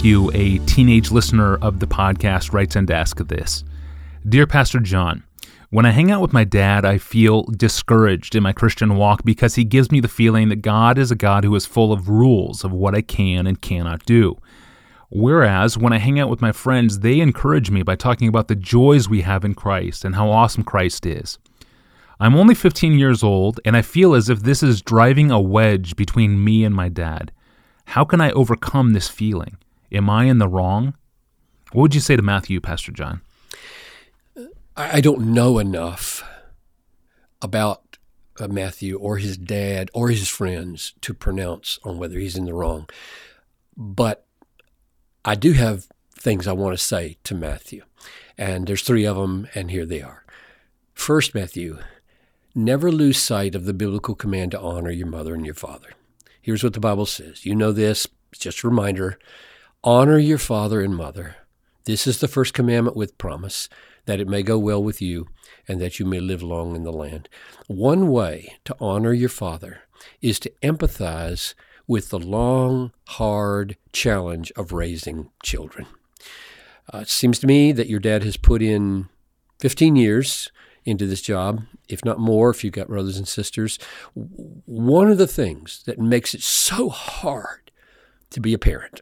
Matthew, a teenage listener of the podcast, writes in to ask this Dear Pastor John, when I hang out with my dad, I feel discouraged in my Christian walk because he gives me the feeling that God is a God who is full of rules of what I can and cannot do. Whereas when I hang out with my friends, they encourage me by talking about the joys we have in Christ and how awesome Christ is. I'm only 15 years old, and I feel as if this is driving a wedge between me and my dad. How can I overcome this feeling? Am I in the wrong? What would you say to Matthew, Pastor John? I don't know enough about uh, Matthew or his dad or his friends to pronounce on whether he's in the wrong. But I do have things I want to say to Matthew. And there's three of them, and here they are. First, Matthew, never lose sight of the biblical command to honor your mother and your father. Here's what the Bible says. You know this, it's just a reminder. Honor your father and mother. This is the first commandment with promise, that it may go well with you and that you may live long in the land. One way to honor your father is to empathize with the long, hard challenge of raising children. Uh, it seems to me that your dad has put in 15 years into this job, if not more, if you've got brothers and sisters. One of the things that makes it so hard to be a parent,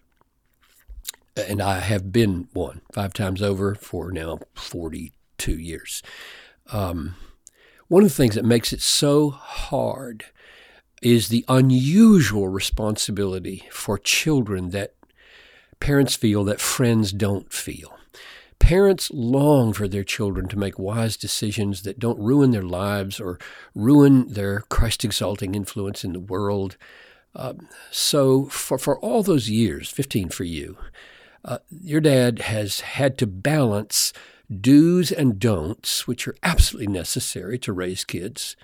and I have been one five times over for now 42 years. Um, one of the things that makes it so hard is the unusual responsibility for children that parents feel that friends don't feel. Parents long for their children to make wise decisions that don't ruin their lives or ruin their Christ exalting influence in the world. Uh, so, for, for all those years, 15 for you, uh, your dad has had to balance do's and don'ts, which are absolutely necessary to raise kids,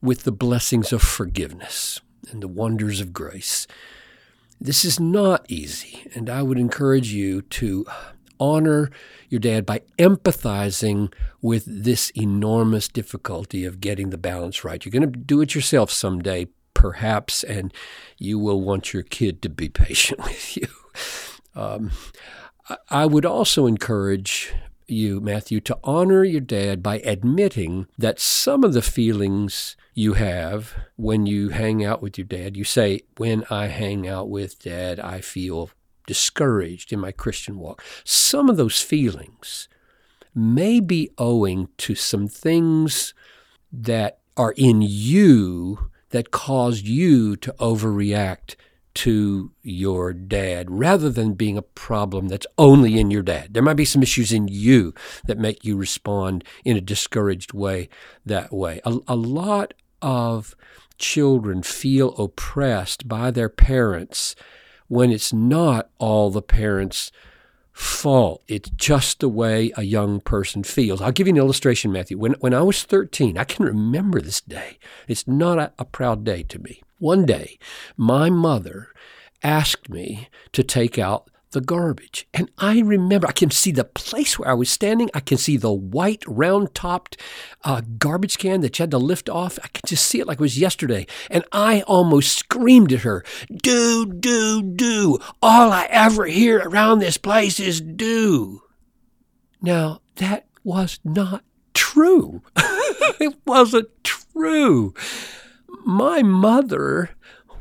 with the blessings of forgiveness and the wonders of grace. This is not easy, and I would encourage you to honor your dad by empathizing with this enormous difficulty of getting the balance right. You're going to do it yourself someday, perhaps, and you will want your kid to be patient with you. Um, I would also encourage you, Matthew, to honor your dad by admitting that some of the feelings you have when you hang out with your dad, you say, When I hang out with dad, I feel discouraged in my Christian walk. Some of those feelings may be owing to some things that are in you that caused you to overreact to your dad rather than being a problem that's only in your dad. There might be some issues in you that make you respond in a discouraged way that way. A, a lot of children feel oppressed by their parents when it's not all the parents' fault. It's just the way a young person feels. I'll give you an illustration, Matthew. When, when I was 13, I can remember this day. It's not a, a proud day to me. One day, my mother asked me to take out the garbage. And I remember, I can see the place where I was standing. I can see the white, round topped uh, garbage can that you had to lift off. I could just see it like it was yesterday. And I almost screamed at her, Do, do, do. All I ever hear around this place is do. Now, that was not true. it wasn't true. My mother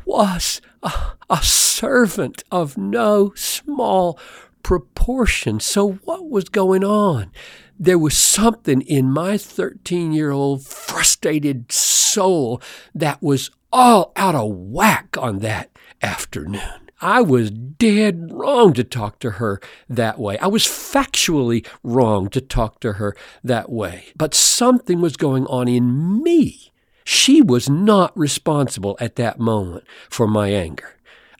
was a, a servant of no small proportion. So, what was going on? There was something in my 13 year old frustrated soul that was all out of whack on that afternoon. I was dead wrong to talk to her that way. I was factually wrong to talk to her that way. But something was going on in me she was not responsible at that moment for my anger.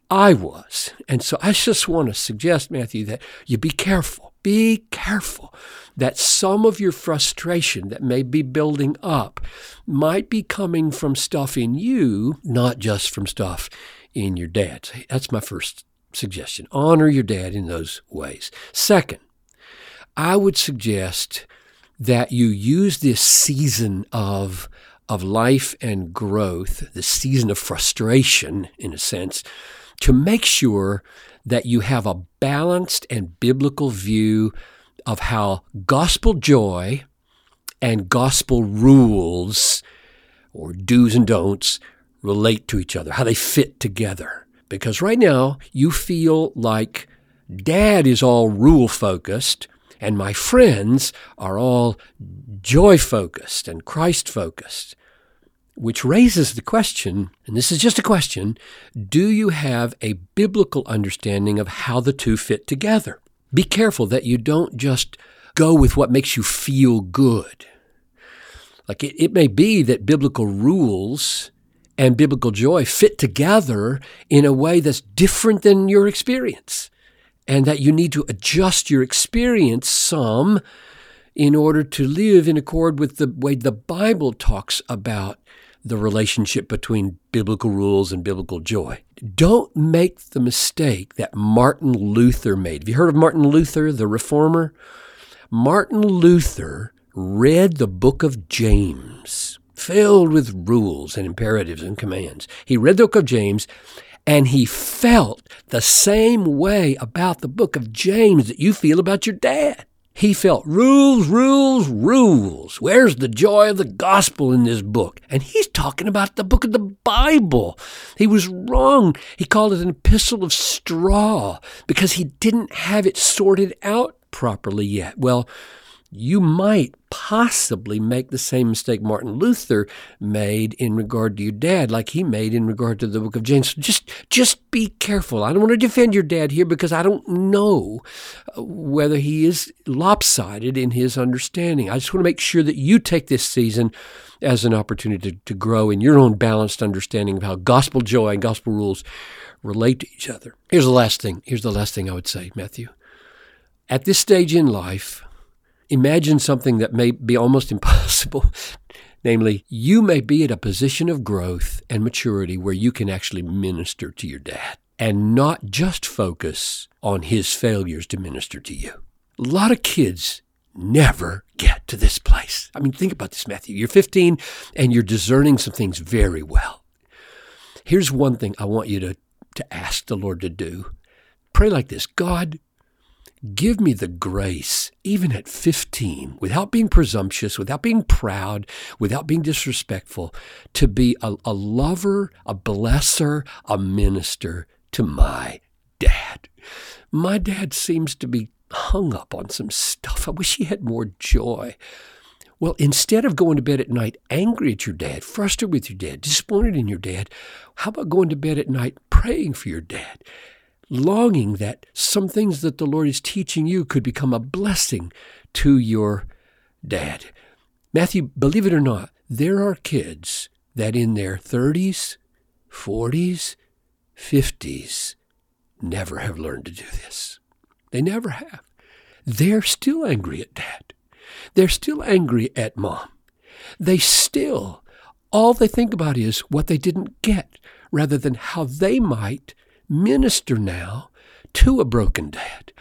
I was. And so I just want to suggest, Matthew, that you be careful. Be careful that some of your frustration that may be building up might be coming from stuff in you, not just from stuff in your dad. That's my first suggestion. Honor your dad in those ways. Second, I would suggest that you use this season of of life and growth, the season of frustration, in a sense, to make sure that you have a balanced and biblical view of how gospel joy and gospel rules or do's and don'ts relate to each other, how they fit together. Because right now you feel like dad is all rule focused and my friends are all joy focused and Christ focused which raises the question, and this is just a question do you have a biblical understanding of how the two fit together? Be careful that you don't just go with what makes you feel good. Like it, it may be that biblical rules and biblical joy fit together in a way that's different than your experience, and that you need to adjust your experience some in order to live in accord with the way the Bible talks about the relationship between biblical rules and biblical joy. Don't make the mistake that Martin Luther made. Have you heard of Martin Luther, the reformer? Martin Luther read the book of James, filled with rules and imperatives and commands. He read the book of James and he felt the same way about the book of James that you feel about your dad. He felt rules, rules, rules. Where's the joy of the gospel in this book? And he's talking about the book of the Bible. He was wrong. He called it an epistle of straw because he didn't have it sorted out properly yet. Well, you might possibly make the same mistake Martin Luther made in regard to your dad, like he made in regard to the book of James. Just, just be careful. I don't want to defend your dad here because I don't know uh, whether he is lopsided in his understanding. I just want to make sure that you take this season as an opportunity to, to grow in your own balanced understanding of how gospel joy and gospel rules relate to each other. Here's the last thing. Here's the last thing I would say, Matthew. At this stage in life, imagine something that may be almost impossible. Namely, you may be at a position of growth and maturity where you can actually minister to your dad and not just focus on his failures to minister to you. A lot of kids never get to this place. I mean, think about this, Matthew. You're 15 and you're discerning some things very well. Here's one thing I want you to, to ask the Lord to do pray like this God, Give me the grace, even at 15, without being presumptuous, without being proud, without being disrespectful, to be a, a lover, a blesser, a minister to my dad. My dad seems to be hung up on some stuff. I wish he had more joy. Well, instead of going to bed at night angry at your dad, frustrated with your dad, disappointed in your dad, how about going to bed at night praying for your dad? Longing that some things that the Lord is teaching you could become a blessing to your dad. Matthew, believe it or not, there are kids that in their 30s, 40s, 50s never have learned to do this. They never have. They're still angry at dad. They're still angry at mom. They still, all they think about is what they didn't get rather than how they might minister now to a broken dad,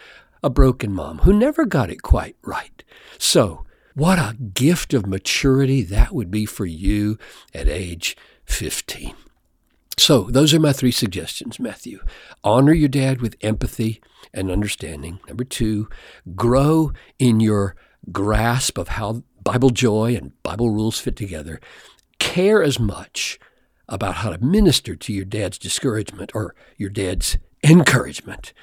a broken mom who never got it quite right. So, what a gift of maturity that would be for you at age 15. So, those are my three suggestions, Matthew. Honor your dad with empathy and understanding. Number two, grow in your grasp of how Bible joy and Bible rules fit together. Care as much about how to minister to your dad's discouragement or your dad's encouragement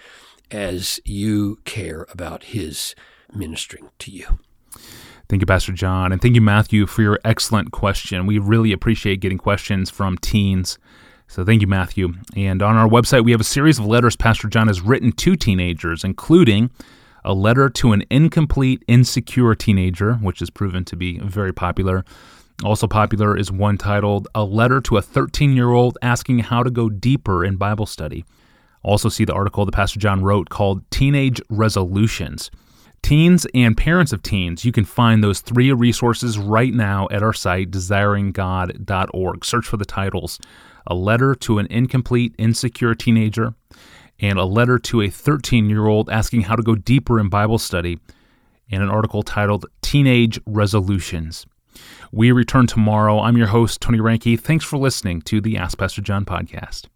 as you care about his ministering to you. Thank you, Pastor John. And thank you, Matthew, for your excellent question. We really appreciate getting questions from teens. So thank you, Matthew. And on our website, we have a series of letters Pastor John has written to teenagers, including a letter to an incomplete, insecure teenager, which has proven to be very popular, also popular is one titled A Letter to a 13 Year Old Asking How to Go Deeper in Bible Study. Also, see the article that Pastor John wrote called Teenage Resolutions. Teens and parents of teens, you can find those three resources right now at our site, desiringgod.org. Search for the titles A Letter to an Incomplete, Insecure Teenager, and A Letter to a 13 Year Old Asking How to Go Deeper in Bible Study, and an article titled Teenage Resolutions. We return tomorrow. I'm your host, Tony Reinke. Thanks for listening to the Ask Pastor John podcast.